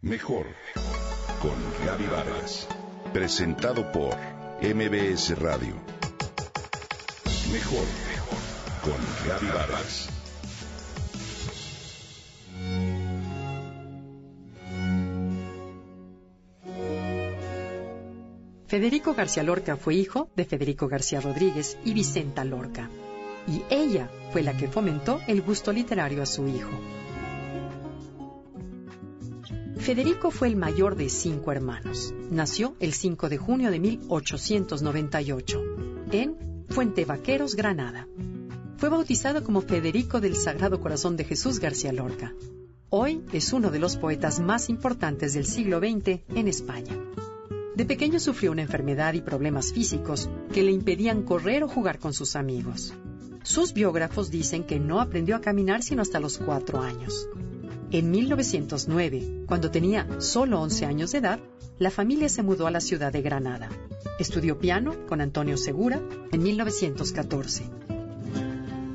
Mejor con Gaby Vargas. Presentado por MBS Radio. Mejor con Gaby Vargas. Federico García Lorca fue hijo de Federico García Rodríguez y Vicenta Lorca, y ella fue la que fomentó el gusto literario a su hijo. Federico fue el mayor de cinco hermanos. Nació el 5 de junio de 1898 en Fuente Vaqueros, Granada. Fue bautizado como Federico del Sagrado Corazón de Jesús García Lorca. Hoy es uno de los poetas más importantes del siglo XX en España. De pequeño sufrió una enfermedad y problemas físicos que le impedían correr o jugar con sus amigos. Sus biógrafos dicen que no aprendió a caminar sino hasta los cuatro años. En 1909, cuando tenía solo 11 años de edad, la familia se mudó a la ciudad de Granada. Estudió piano con Antonio Segura en 1914.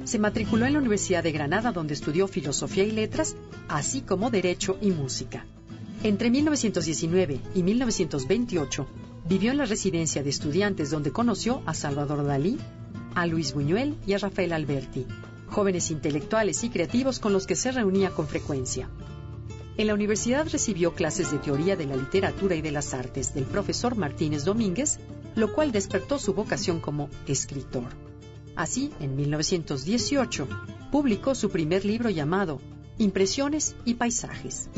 Se matriculó en la Universidad de Granada donde estudió filosofía y letras, así como derecho y música. Entre 1919 y 1928 vivió en la residencia de estudiantes donde conoció a Salvador Dalí, a Luis Buñuel y a Rafael Alberti, jóvenes intelectuales y creativos con los que se reunía con frecuencia. En la universidad recibió clases de teoría de la literatura y de las artes del profesor Martínez Domínguez, lo cual despertó su vocación como escritor. Así, en 1918, publicó su primer libro llamado Impresiones y Paisajes.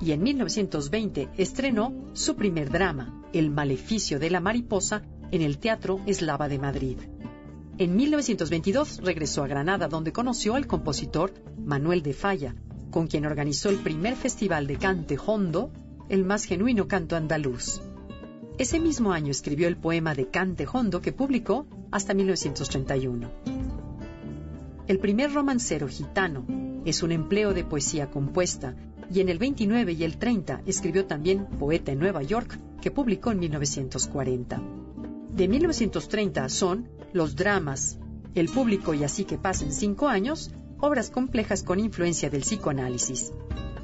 Y en 1920 estrenó su primer drama, El Maleficio de la Mariposa, en el Teatro Eslava de Madrid. En 1922 regresó a Granada, donde conoció al compositor Manuel de Falla, con quien organizó el primer festival de cante hondo, el más genuino canto andaluz. Ese mismo año escribió el poema de Cante Hondo que publicó hasta 1931. El primer romancero gitano es un empleo de poesía compuesta y en el 29 y el 30 escribió también Poeta en Nueva York que publicó en 1940. De 1930 son los dramas, El público y así que pasen cinco años, obras complejas con influencia del psicoanálisis.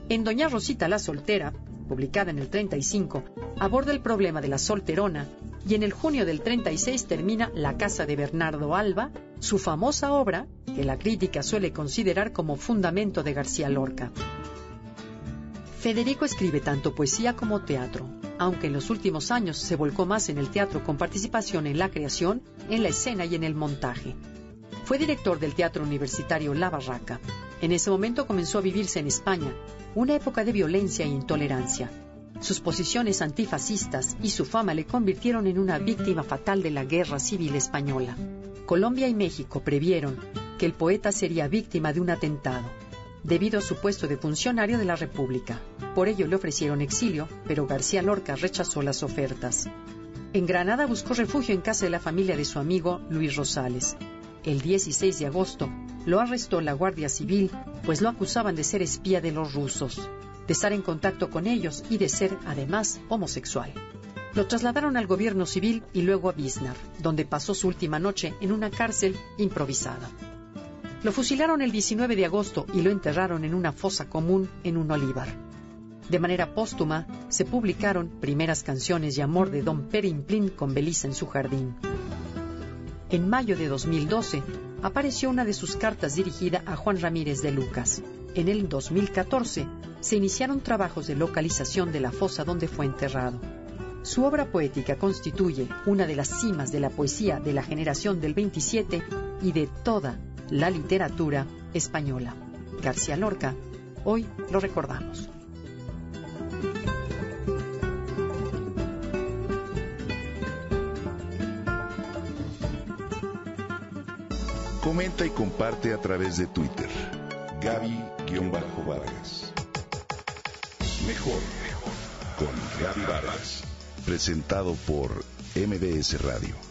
En Doña Rosita la Soltera, publicada en el 35, aborda el problema de la solterona y en el junio del 36 termina La Casa de Bernardo Alba, su famosa obra que la crítica suele considerar como fundamento de García Lorca. Federico escribe tanto poesía como teatro, aunque en los últimos años se volcó más en el teatro con participación en la creación, en la escena y en el montaje. Fue director del Teatro Universitario La Barraca. En ese momento comenzó a vivirse en España, una época de violencia e intolerancia. Sus posiciones antifascistas y su fama le convirtieron en una víctima fatal de la Guerra Civil Española. Colombia y México previeron que el poeta sería víctima de un atentado debido a su puesto de funcionario de la República. Por ello le ofrecieron exilio, pero García Lorca rechazó las ofertas. En Granada buscó refugio en casa de la familia de su amigo Luis Rosales. El 16 de agosto lo arrestó la Guardia Civil, pues lo acusaban de ser espía de los rusos, de estar en contacto con ellos y de ser, además, homosexual. Lo trasladaron al gobierno civil y luego a Bisnar, donde pasó su última noche en una cárcel improvisada. Lo fusilaron el 19 de agosto y lo enterraron en una fosa común en un olivar. De manera póstuma, se publicaron primeras canciones y amor de Don Perimplín con Belisa en su jardín. En mayo de 2012, apareció una de sus cartas dirigida a Juan Ramírez de Lucas. En el 2014, se iniciaron trabajos de localización de la fosa donde fue enterrado. Su obra poética constituye una de las cimas de la poesía de la generación del 27 y de toda la literatura española. García Lorca, hoy lo recordamos. Comenta y comparte a través de Twitter. Gaby-Vargas. Mejor con Gaby Vargas. Presentado por MBS Radio.